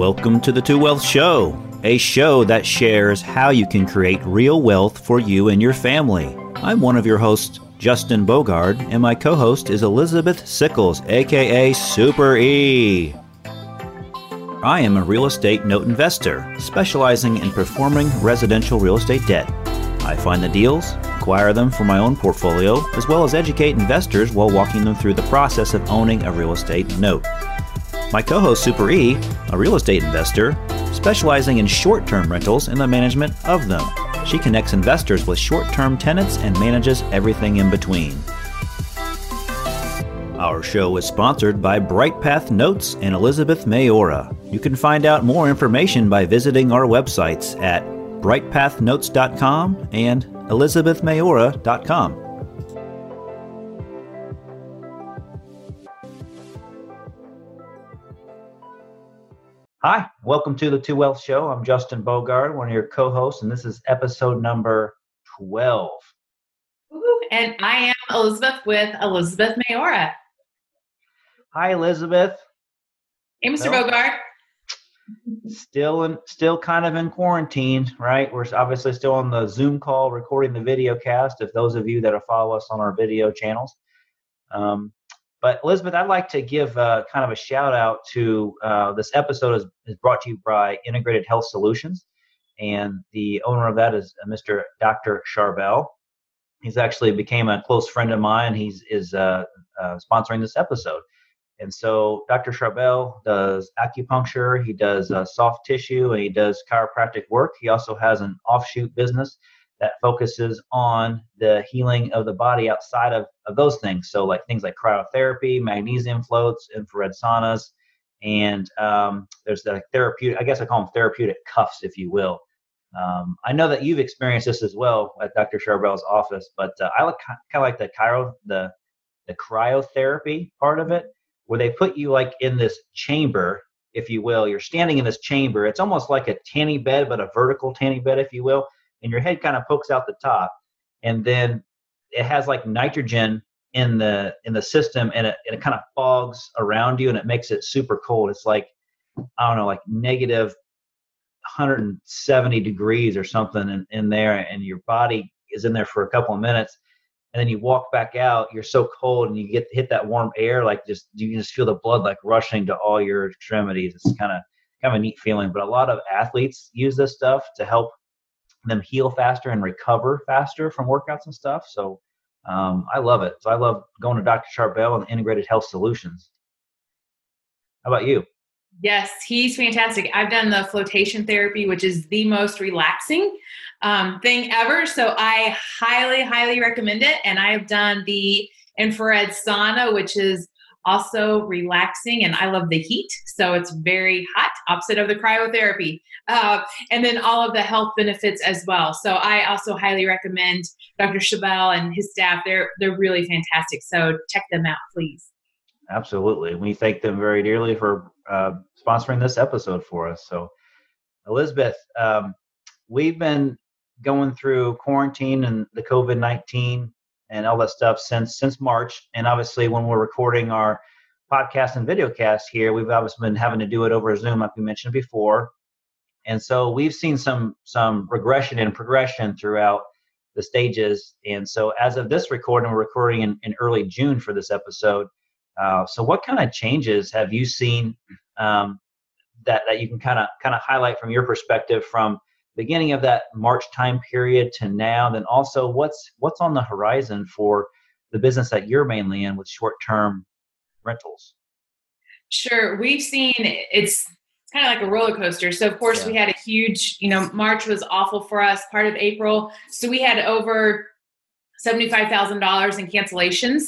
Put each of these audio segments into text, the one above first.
Welcome to the Two Wealth Show, a show that shares how you can create real wealth for you and your family. I'm one of your hosts, Justin Bogard, and my co host is Elizabeth Sickles, aka Super E. I am a real estate note investor, specializing in performing residential real estate debt. I find the deals, acquire them for my own portfolio, as well as educate investors while walking them through the process of owning a real estate note. My co host, Super E, a real estate investor, specializing in short term rentals and the management of them. She connects investors with short term tenants and manages everything in between. Our show is sponsored by BrightPath Notes and Elizabeth Mayora. You can find out more information by visiting our websites at brightpathnotes.com and elizabethmayora.com. Hi, welcome to the Two Wealth Show. I'm Justin Bogard, one of your co-hosts, and this is episode number 12. Ooh, And I am Elizabeth with Elizabeth Mayora. Hi, Elizabeth. Hey, Mr. Well, Bogard. Still in, still kind of in quarantine, right? We're obviously still on the Zoom call, recording the video cast. If those of you that follow us on our video channels, um, but Elizabeth, I'd like to give uh, kind of a shout out to uh, this episode is, is brought to you by Integrated Health Solutions, and the owner of that is uh, Mr. Dr. Charbel. He's actually became a close friend of mine. He's is uh, uh, sponsoring this episode, and so Dr. Charbel does acupuncture, he does uh, soft tissue, and he does chiropractic work. He also has an offshoot business that focuses on the healing of the body outside of, of those things. So, like things like cryotherapy, magnesium floats, infrared saunas, and um, there's the therapeutic, I guess I call them therapeutic cuffs, if you will. Um, I know that you've experienced this as well at Dr. Charbel's office, but uh, I like kind of like the cryo, the the cryotherapy part of it, where they put you like in this chamber, if you will. You're standing in this chamber. It's almost like a tanning bed, but a vertical tanning bed, if you will and your head kind of pokes out the top and then it has like nitrogen in the in the system and it, and it kind of fogs around you and it makes it super cold. It's like i don't know like negative 170 degrees or something in, in there and your body is in there for a couple of minutes and then you walk back out you're so cold and you get hit that warm air like just you just feel the blood like rushing to all your extremities. It's kind of kind of a neat feeling but a lot of athletes use this stuff to help them heal faster and recover faster from workouts and stuff. So um, I love it. So I love going to Dr. Charbel and Integrated Health Solutions. How about you? Yes, he's fantastic. I've done the flotation therapy, which is the most relaxing um, thing ever. So I highly, highly recommend it. And I have done the infrared sauna, which is also relaxing and I love the heat. So it's very hot, opposite of the cryotherapy. Uh, and then all of the health benefits as well. So I also highly recommend Dr. Charbel and his staff. They're, they're really fantastic. So check them out, please. Absolutely. We thank them very dearly for uh, sponsoring this episode for us. So, Elizabeth, um, we've been going through quarantine and the COVID 19 and all that stuff since since March. And obviously, when we're recording our podcast and video cast here, we've obviously been having to do it over Zoom, like we mentioned before. And so we've seen some some regression and progression throughout the stages. And so as of this recording, we're recording in, in early June for this episode. Uh, so what kind of changes have you seen um, that that you can kind of kind of highlight from your perspective from beginning of that March time period to now? Then also, what's what's on the horizon for the business that you're mainly in with short-term rentals? Sure, we've seen it's kind of like a roller coaster. So of course yeah. we had a huge, you know, March was awful for us. Part of April, so we had over seventy-five thousand dollars in cancellations.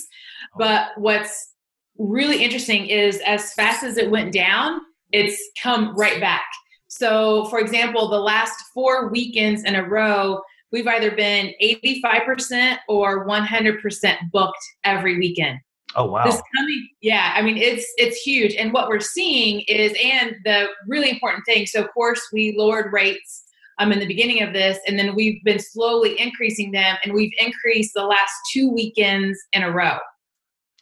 Oh. But what's really interesting is as fast as it went down, it's come right back. So, for example, the last four weekends in a row, we've either been 85% or 100% booked every weekend. Oh wow. This coming yeah, I mean it's it's huge and what we're seeing is and the really important thing so of course we lowered rates um in the beginning of this and then we've been slowly increasing them and we've increased the last two weekends in a row.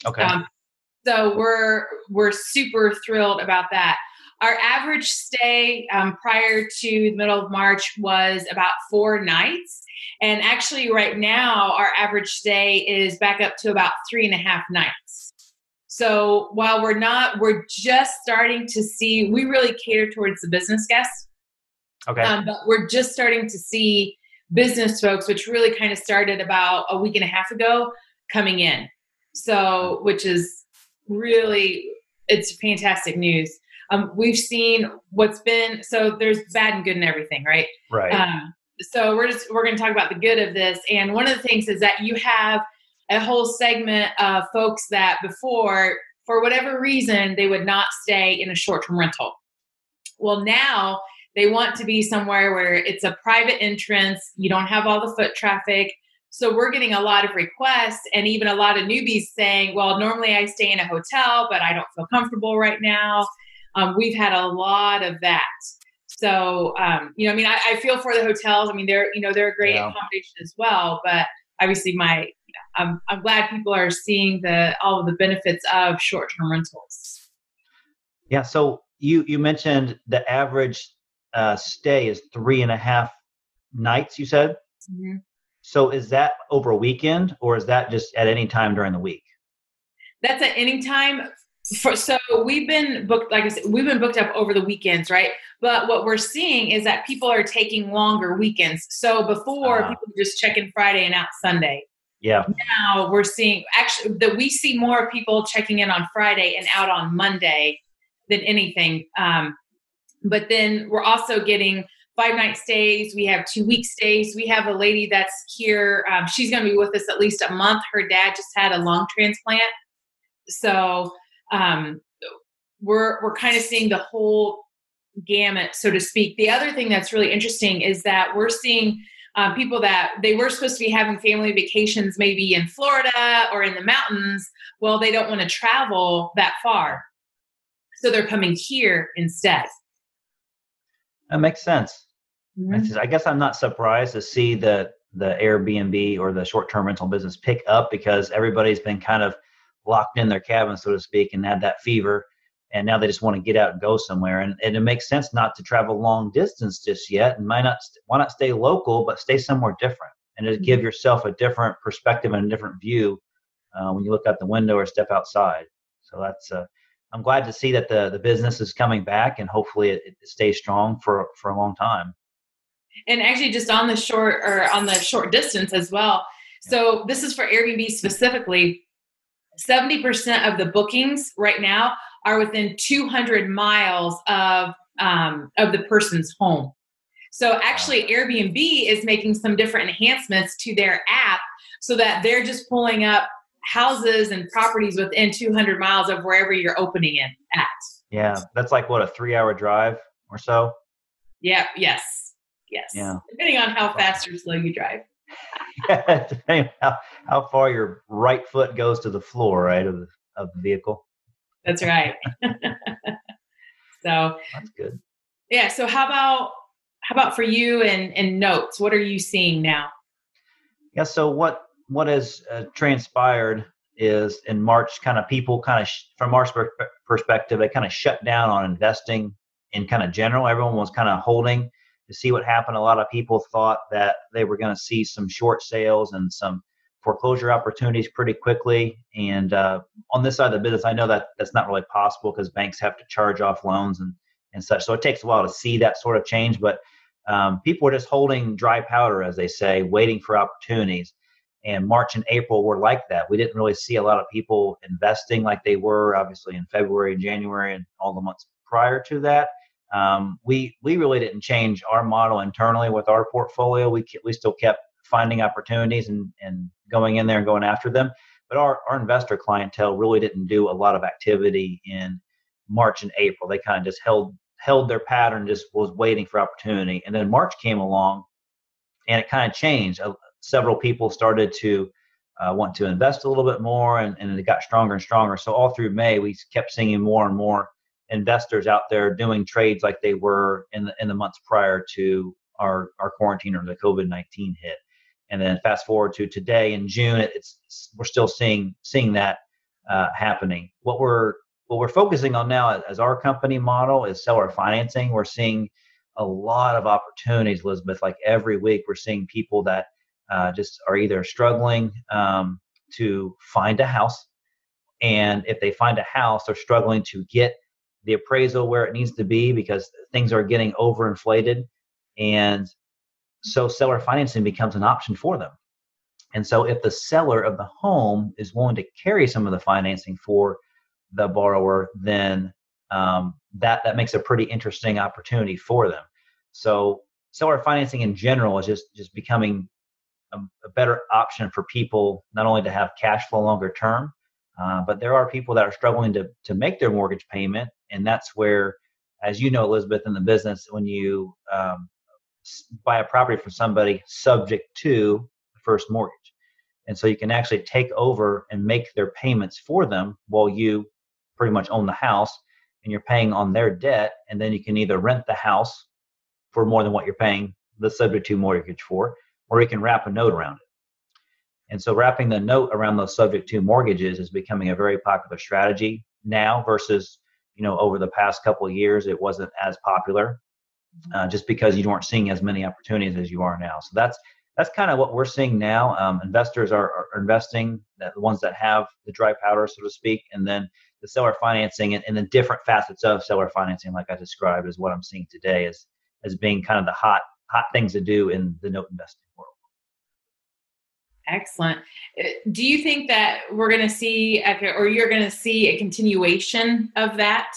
Okay. Um, so we're we're super thrilled about that. Our average stay um, prior to the middle of March was about four nights. And actually, right now, our average stay is back up to about three and a half nights. So while we're not, we're just starting to see, we really cater towards the business guests. Okay. Um, but we're just starting to see business folks, which really kind of started about a week and a half ago, coming in. So, which is really, it's fantastic news. Um, we've seen what's been so there's bad and good and everything, right? Right. Um, so we're just we're going to talk about the good of this, and one of the things is that you have a whole segment of folks that before, for whatever reason, they would not stay in a short-term rental. Well, now they want to be somewhere where it's a private entrance, you don't have all the foot traffic. So we're getting a lot of requests and even a lot of newbies saying, well, normally I stay in a hotel, but I don't feel comfortable right now. Um, we've had a lot of that. So, um, you know, I mean, I, I, feel for the hotels. I mean, they're, you know, they're a great yeah. accommodation as well. But obviously, my, you know, I'm, I'm glad people are seeing the all of the benefits of short-term rentals. Yeah. So you you mentioned the average uh, stay is three and a half nights. You said. Mm-hmm. So is that over a weekend, or is that just at any time during the week? That's at any time for, so we've been booked like i said we've been booked up over the weekends right? But what we're seeing is that people are taking longer weekends. So before uh, people just checking friday and out sunday. Yeah. Now we're seeing actually that we see more people checking in on friday and out on monday than anything. Um, but then we're also getting five night stays. We have two week stays. We have a lady that's here um, she's going to be with us at least a month. Her dad just had a lung transplant. So um, we're we're kind of seeing the whole gamut, so to speak. The other thing that's really interesting is that we're seeing um, people that they were supposed to be having family vacations, maybe in Florida or in the mountains. Well, they don't want to travel that far, so they're coming here instead. That makes sense. Mm-hmm. I guess I'm not surprised to see the the Airbnb or the short term rental business pick up because everybody's been kind of locked in their cabin, so to speak, and had that fever. And now they just want to get out and go somewhere. And, and it makes sense not to travel long distance just yet. And why not, why not stay local, but stay somewhere different and just give mm-hmm. yourself a different perspective and a different view uh, when you look out the window or step outside. So that's, uh, I'm glad to see that the, the business is coming back and hopefully it, it stays strong for, for a long time. And actually just on the short or on the short distance as well. So this is for Airbnb specifically 70% of the bookings right now are within 200 miles of um, of the person's home. So actually, Airbnb is making some different enhancements to their app so that they're just pulling up houses and properties within 200 miles of wherever you're opening it at. Yeah, that's like what a three-hour drive or so. Yeah. Yes. Yes. Yeah. Depending on how fast or slow you drive. depending how, how far your right foot goes to the floor, right, of the, of the vehicle. That's right. so that's good. Yeah. So how about how about for you and and notes? What are you seeing now? Yeah. So what what has uh, transpired is in March, kind of people kind of sh- from our perspective, they kind of shut down on investing in kind of general. Everyone was kind of holding to see what happened. A lot of people thought that they were going to see some short sales and some foreclosure opportunities pretty quickly. And uh, on this side of the business, I know that that's not really possible because banks have to charge off loans and, and such. So it takes a while to see that sort of change. But um, people were just holding dry powder, as they say, waiting for opportunities. And March and April were like that. We didn't really see a lot of people investing like they were, obviously, in February and January and all the months prior to that. Um, we we really didn't change our model internally with our portfolio. We we still kept finding opportunities and and going in there and going after them. But our our investor clientele really didn't do a lot of activity in March and April. They kind of just held held their pattern, just was waiting for opportunity. And then March came along, and it kind of changed. Uh, several people started to uh, want to invest a little bit more, and, and it got stronger and stronger. So all through May, we kept seeing more and more investors out there doing trades like they were in the in the months prior to our our quarantine or the COVID nineteen hit. And then fast forward to today in June, it's we're still seeing seeing that uh, happening. What we're what we're focusing on now as our company model is seller financing. We're seeing a lot of opportunities, Elizabeth. Like every week, we're seeing people that uh, just are either struggling um, to find a house, and if they find a house, they're struggling to get the appraisal where it needs to be because things are getting overinflated, and so seller financing becomes an option for them. And so, if the seller of the home is willing to carry some of the financing for the borrower, then um, that that makes a pretty interesting opportunity for them. So, seller financing in general is just just becoming a, a better option for people not only to have cash flow longer term, uh, but there are people that are struggling to to make their mortgage payment, and that's where, as you know, Elizabeth, in the business, when you um, buy a property from somebody subject to the first mortgage. And so you can actually take over and make their payments for them while you pretty much own the house and you're paying on their debt. And then you can either rent the house for more than what you're paying the subject to mortgage for, or you can wrap a note around it. And so wrapping the note around those subject to mortgages is becoming a very popular strategy now versus, you know, over the past couple of years, it wasn't as popular uh, just because you weren't seeing as many opportunities as you are now. So that's that's kind of what we're seeing now. Um, investors are, are investing, the ones that have the dry powder, so to speak, and then the seller financing and, and the different facets of seller financing, like I described, is what I'm seeing today as as being kind of the hot hot things to do in the note investing. Excellent. Uh, do you think that we're going to see, or you're going to see a continuation of that?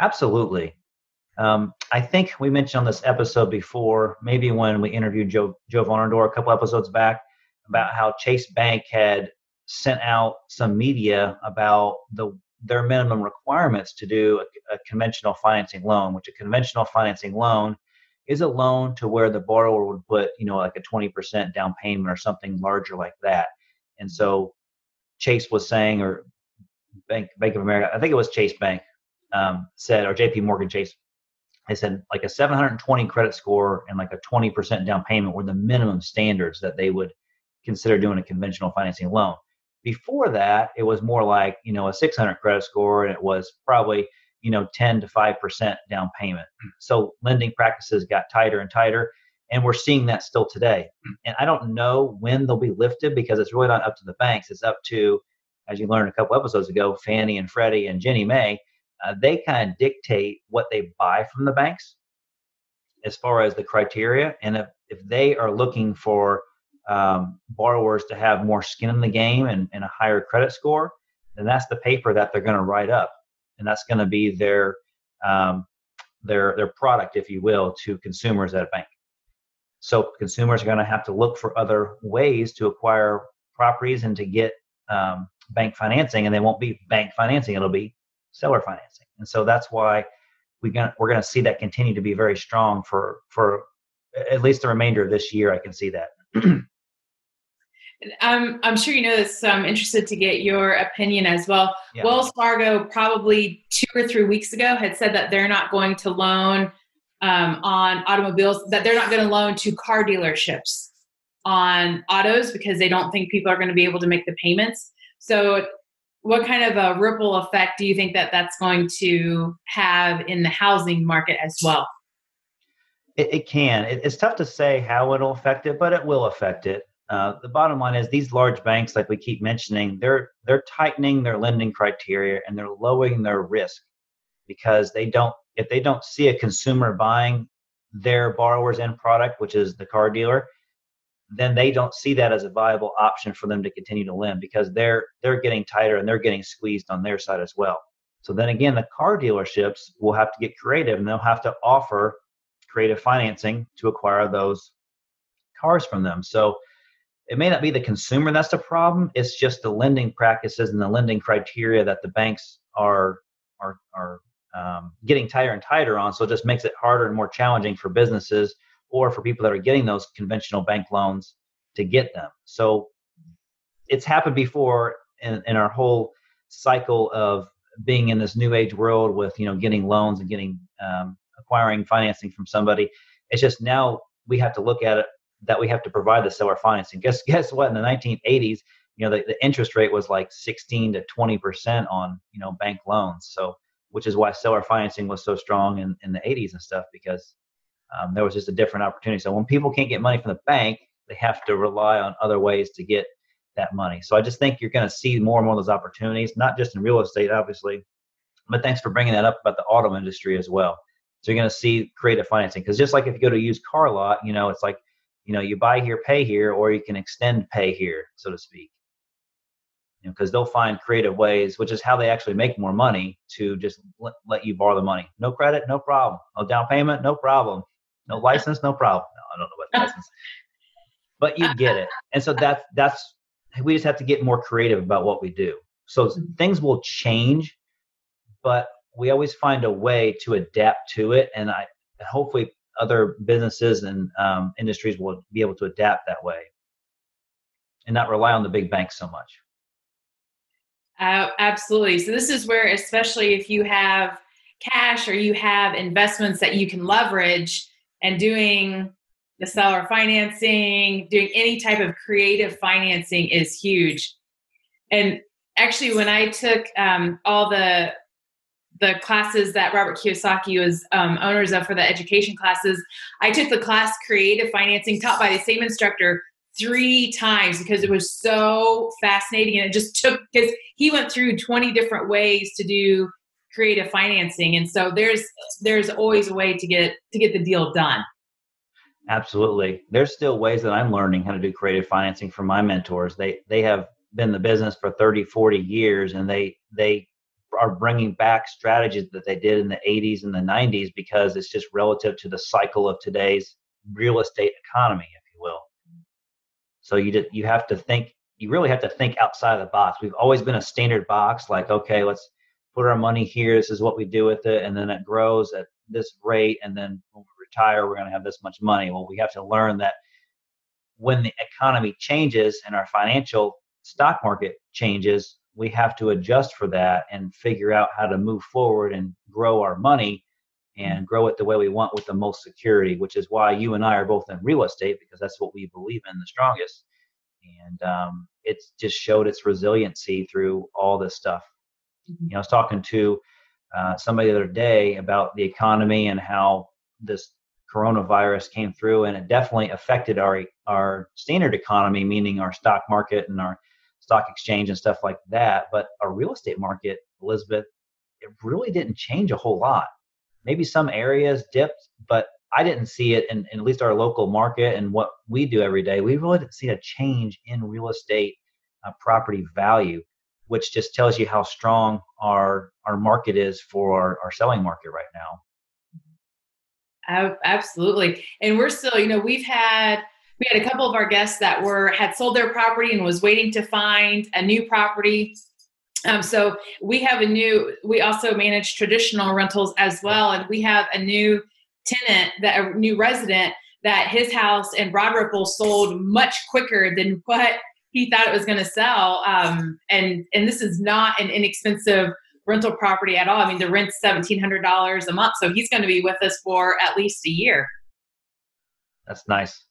Absolutely. Um, I think we mentioned on this episode before, maybe when we interviewed Joe Joe Vonador a couple episodes back, about how Chase Bank had sent out some media about the their minimum requirements to do a, a conventional financing loan, which a conventional financing loan is a loan to where the borrower would put, you know, like a 20% down payment or something larger like that. And so Chase was saying, or Bank Bank of America, I think it was Chase Bank, um, said, or J.P. Morgan Chase they said like a 720 credit score and like a 20% down payment were the minimum standards that they would consider doing a conventional financing loan. Before that, it was more like, you know, a 600 credit score and it was probably, you know, 10 to 5% down payment. So lending practices got tighter and tighter. And we're seeing that still today. And I don't know when they'll be lifted because it's really not up to the banks. It's up to, as you learned a couple episodes ago, Fannie and Freddie and Ginnie Mae uh, they kind of dictate what they buy from the banks as far as the criteria. And if, if they are looking for um, borrowers to have more skin in the game and, and a higher credit score, then that's the paper that they're going to write up. And that's going to be their, um, their, their product, if you will, to consumers at a bank. So consumers are going to have to look for other ways to acquire properties and to get um, bank financing, and they won't be bank financing; it'll be seller financing. And so that's why we we're going to see that continue to be very strong for for at least the remainder of this year. I can see that. I'm I'm sure you know this, so I'm interested to get your opinion as well. Yeah. Wells Fargo probably two or three weeks ago had said that they're not going to loan um, on automobiles, that they're not going to loan to car dealerships on autos because they don't think people are going to be able to make the payments. So what kind of a ripple effect do you think that that's going to have in the housing market as well? It, it can. It, it's tough to say how it'll affect it, but it will affect it. Uh, the bottom line is these large banks, like we keep mentioning, they're they're tightening their lending criteria and they're lowering their risk because they don't if they don't see a consumer buying their borrower's end product, which is the car dealer, then they don't see that as a viable option for them to continue to lend because they're they're getting tighter and they're getting squeezed on their side as well. So then again, the car dealerships will have to get creative and they'll have to offer creative financing to acquire those cars from them. So it may not be the consumer that's the problem. It's just the lending practices and the lending criteria that the banks are are are um, getting tighter and tighter on. So it just makes it harder and more challenging for businesses or for people that are getting those conventional bank loans to get them. So it's happened before in, in our whole cycle of being in this new age world with you know getting loans and getting um, acquiring financing from somebody. It's just now we have to look at it that we have to provide the seller financing. Guess guess what? In the 1980s, you know the, the interest rate was like 16 to 20 percent on you know bank loans so which is why seller financing was so strong in, in the 80s and stuff because um, there was just a different opportunity so when people can't get money from the bank they have to rely on other ways to get that money so i just think you're going to see more and more of those opportunities not just in real estate obviously but thanks for bringing that up about the auto industry as well so you're going to see creative financing because just like if you go to a used car lot you know it's like you know you buy here pay here or you can extend pay here so to speak because they'll find creative ways, which is how they actually make more money to just let, let you borrow the money. No credit, no problem. No down payment, no problem. No license, no problem. No, I don't know what license, but you get it. And so that's that's we just have to get more creative about what we do. So mm-hmm. things will change, but we always find a way to adapt to it, and I hopefully other businesses and um, industries will be able to adapt that way and not rely on the big banks so much. Uh, absolutely. So this is where, especially if you have cash or you have investments that you can leverage, and doing the seller financing, doing any type of creative financing is huge. And actually, when I took um, all the the classes that Robert Kiyosaki was um, owners of for the education classes, I took the class creative financing taught by the same instructor three times because it was so fascinating and it just took because he went through 20 different ways to do creative financing. And so there's there's always a way to get to get the deal done. Absolutely. There's still ways that i'm learning how to do creative financing from my mentors. They they have been in the business for 30 40 years and they they are bringing back strategies that they did in the 80s and the 90s because it's just relative to the cycle of today's real estate economy if you will. so you just, you have to think. You really have to think outside of the box. We've always been a standard box, like okay, let's put our money here. This is what we do with it, and then it grows at this rate, and then when we retire, we're going to have this much money. Well, we have to learn that when the economy changes and our financial stock market changes, we have to adjust for that and figure out how to move forward and grow our money and grow it the way we want with the most security, which is why you and I are both in real estate because that's what we believe in the strongest. And um, it's just showed its resiliency through all this stuff. Mm-hmm. You know, I was talking to uh, somebody the other day about the economy and how this coronavirus came through, and it definitely affected our our standard economy, meaning our stock market and our stock exchange and stuff like that. But our real estate market, Elizabeth, it really didn't change a whole lot maybe some areas dipped, but I didn't see it in, in, at least our local market and what we do every day. We really didn't see a change in real estate uh, property value, which just tells you how strong our our market is for our, our selling market right now. Absolutely, and we're still, you know, we've had we had a couple of our guests that were had sold their property and was waiting to find a new property um, so we have a new, we also manage traditional rentals as well. And we have a new tenant, that a new resident that his house in Broad Ripple sold much quicker than what he thought it was going to sell. Um, and, and this is not an inexpensive rental property at all. I mean, the rent's $1,700 a month. So he's going to be with us for at least a year. That's nice.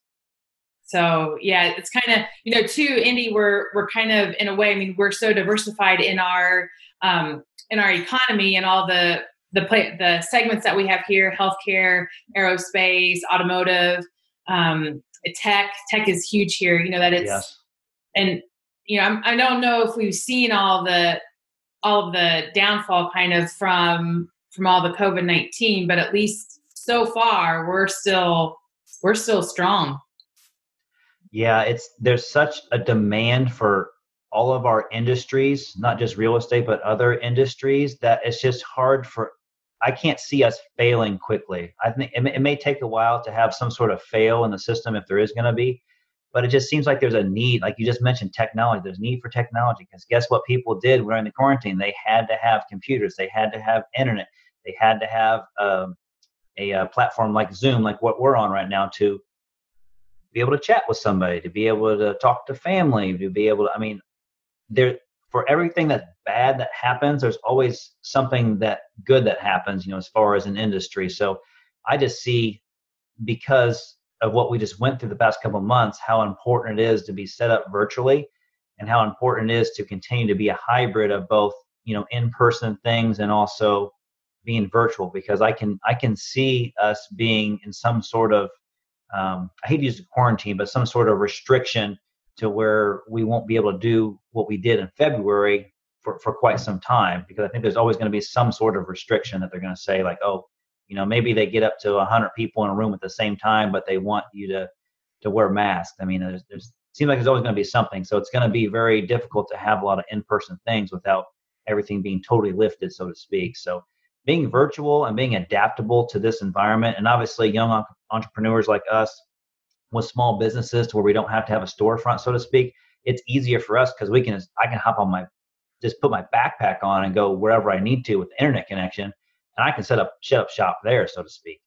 So yeah, it's kind of you know too, Indy. We're we're kind of in a way. I mean, we're so diversified in our um, in our economy and all the the play, the segments that we have here: healthcare, aerospace, automotive, um, tech. Tech is huge here. You know that it's yes. and you know I'm, I do not know if we've seen all the all of the downfall kind of from from all the COVID nineteen, but at least so far we're still we're still strong. Yeah, it's there's such a demand for all of our industries, not just real estate, but other industries, that it's just hard for. I can't see us failing quickly. I think it may, it may take a while to have some sort of fail in the system if there is going to be, but it just seems like there's a need. Like you just mentioned, technology. There's need for technology because guess what people did during the quarantine? They had to have computers. They had to have internet. They had to have um, a, a platform like Zoom, like what we're on right now, to be able to chat with somebody, to be able to talk to family, to be able to, I mean, there, for everything that's bad that happens, there's always something that good that happens, you know, as far as an industry. So I just see because of what we just went through the past couple months, how important it is to be set up virtually and how important it is to continue to be a hybrid of both you know in-person things and also being virtual because i can i can see us being in some sort of um, i hate to use the quarantine but some sort of restriction to where we won't be able to do what we did in february for, for quite some time because i think there's always going to be some sort of restriction that they're going to say like oh you know maybe they get up to 100 people in a room at the same time but they want you to to wear masks. I mean there's, there's seems like there's always going to be something so it's going to be very difficult to have a lot of in-person things without everything being totally lifted so to speak. So being virtual and being adaptable to this environment and obviously young entrepreneurs like us with small businesses to where we don't have to have a storefront so to speak it's easier for us because we can i can hop on my just put my backpack on and go wherever i need to with internet connection and I can set up up shop there, so to speak.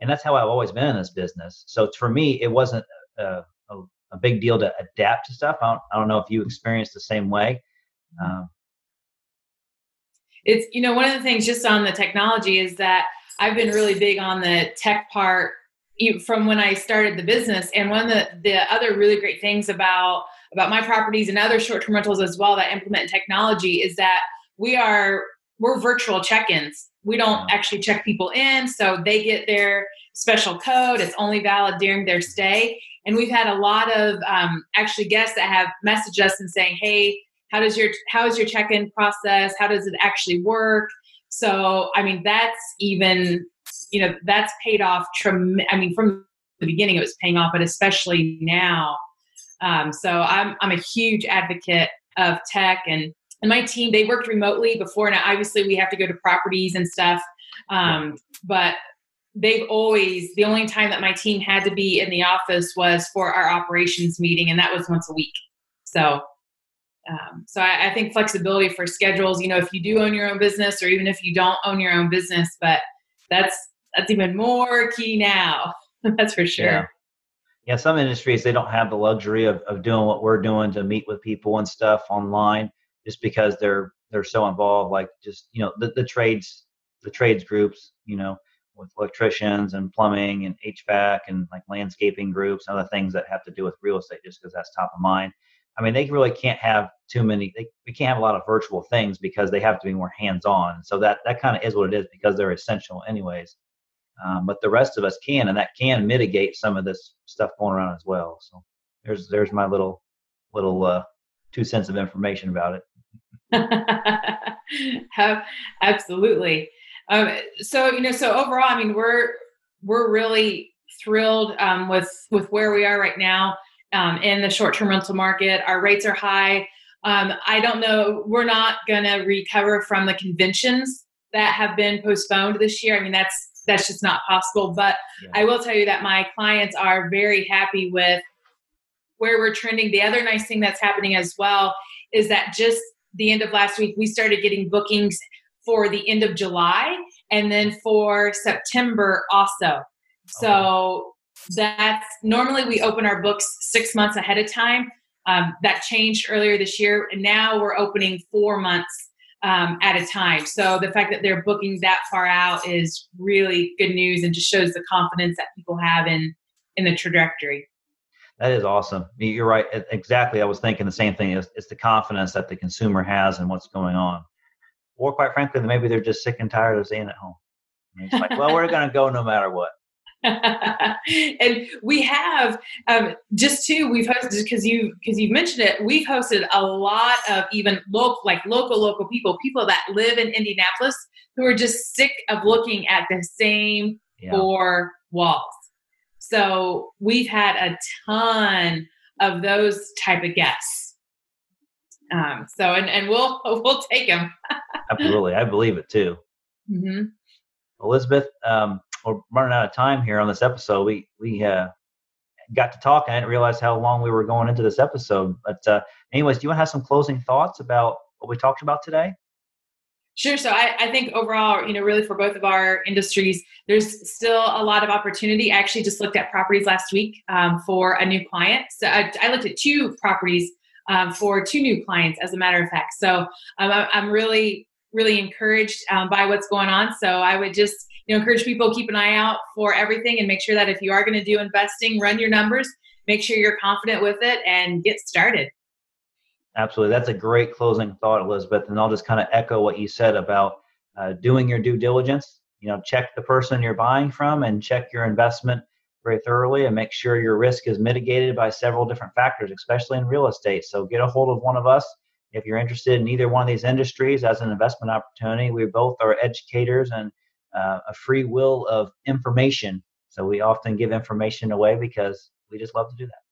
And that's how I've always been in this business. So for me, it wasn't a, a, a big deal to adapt to stuff. I don't, I don't know if you experienced the same way. Um, it's you know one of the things just on the technology is that I've been really big on the tech part from when I started the business. And one of the, the other really great things about about my properties and other short-term rentals as well that implement technology is that we are we're virtual check-ins. We don't actually check people in so they get their special code. It's only valid during their stay. And we've had a lot of um, actually guests that have messaged us and saying hey how does your how is your check-in process? How does it actually work? So i mean that's even you know that's paid off trem- i mean from the beginning it was paying off but especially now. Um, so i'm i'm a huge advocate of tech and and my team they worked remotely before now obviously we have to go to properties and stuff. Um, but they've always the only time that my team had to be in the office was for our operations meeting and that was once a week. So um, so I, I, think flexibility for schedules you know if you do own your own business or even if you don't own your own business but that's that's even more key now that's for sure yeah. yeah some industries they don't have the luxury of, of doing what we're doing to meet with people and stuff online just because they're they're so involved like just you know the, the trades the trades groups you know with electricians and plumbing and HVAC and like landscaping groups other things that have to do with real estate just because that's top of mind. I mean, they really can't have too many. They, we can't have a lot of virtual things because they have to be more hands-on. So that that kind of is what it is because they're essential, anyways. Um, but the rest of us can, and that can mitigate some of this stuff going around as well. So there's there's my little little uh, two cents of information about it. Absolutely. Um, so you know, so overall, I mean, we're we're really thrilled um, with with where we are right now um, in the short term rental market. Our rates are high. Um, I don't know. We're not going to recover from the conventions that have been postponed this year. I mean, that's that's just not possible. But yeah. I will tell you that my clients are very happy with where we're trending. The other nice thing that's happening as well is that just the end of last week, we started getting bookings for the end of July and then for September also. So that's normally we open our books six months ahead of time. Um, that changed earlier this year, and now we're opening four months um, at a time. So the fact that they're booking that far out is really good news, and just shows the confidence that people have in in the trajectory. That is awesome. You're right. Exactly. I was thinking the same thing. It's, it's the confidence that the consumer has in what's going on. Or quite frankly, maybe they're just sick and tired of staying at home. And it's like, well, we're going to go no matter what. and we have um, just too we've hosted because you because you've mentioned it we've hosted a lot of even local like local local people people that live in indianapolis who are just sick of looking at the same yeah. four walls so we've had a ton of those type of guests. Um, so and and we'll we'll take them. Absolutely, I believe it too. Mm-hmm. Elizabeth, um, we're running out of time here on this episode. We we uh, got to talk. I didn't realize how long we were going into this episode. But uh, anyways, do you want to have some closing thoughts about what we talked about today? Sure. So I, I, think overall, you know, really for both of our industries, there's still a lot of opportunity. I actually just looked at properties last week um, for a new client. So I, I looked at two properties um, for two new clients, as a matter of fact. So um, I, am really, really encouraged um, by what's going on. So I would just, you know, encourage people keep an eye out for everything and make sure that if you are going to do investing, run your numbers, make sure you're confident with it, and get started. Absolutely. That's a great closing thought, Elizabeth. And I'll just kind of echo what you said about uh, doing your due diligence. You know, check the person you're buying from and check your investment very thoroughly and make sure your risk is mitigated by several different factors, especially in real estate. So get a hold of one of us if you're interested in either one of these industries as an investment opportunity. We both are educators and uh, a free will of information. So we often give information away because we just love to do that.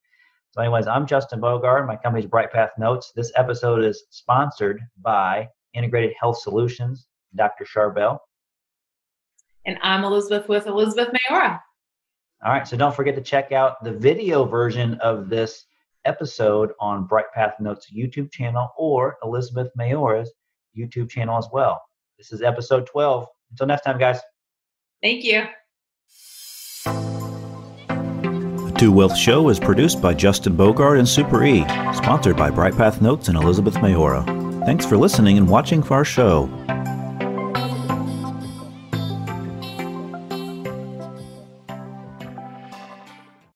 So, anyways, I'm Justin Bogard. My company's Bright Path Notes. This episode is sponsored by Integrated Health Solutions, Dr. Charbel. And I'm Elizabeth with Elizabeth Mayora. All right, so don't forget to check out the video version of this episode on Bright Path Notes YouTube channel or Elizabeth Mayora's YouTube channel as well. This is episode 12. Until next time, guys. Thank you. The Two Wealth Show is produced by Justin Bogard and Super E, sponsored by Bright Path Notes and Elizabeth Mayora. Thanks for listening and watching for our show.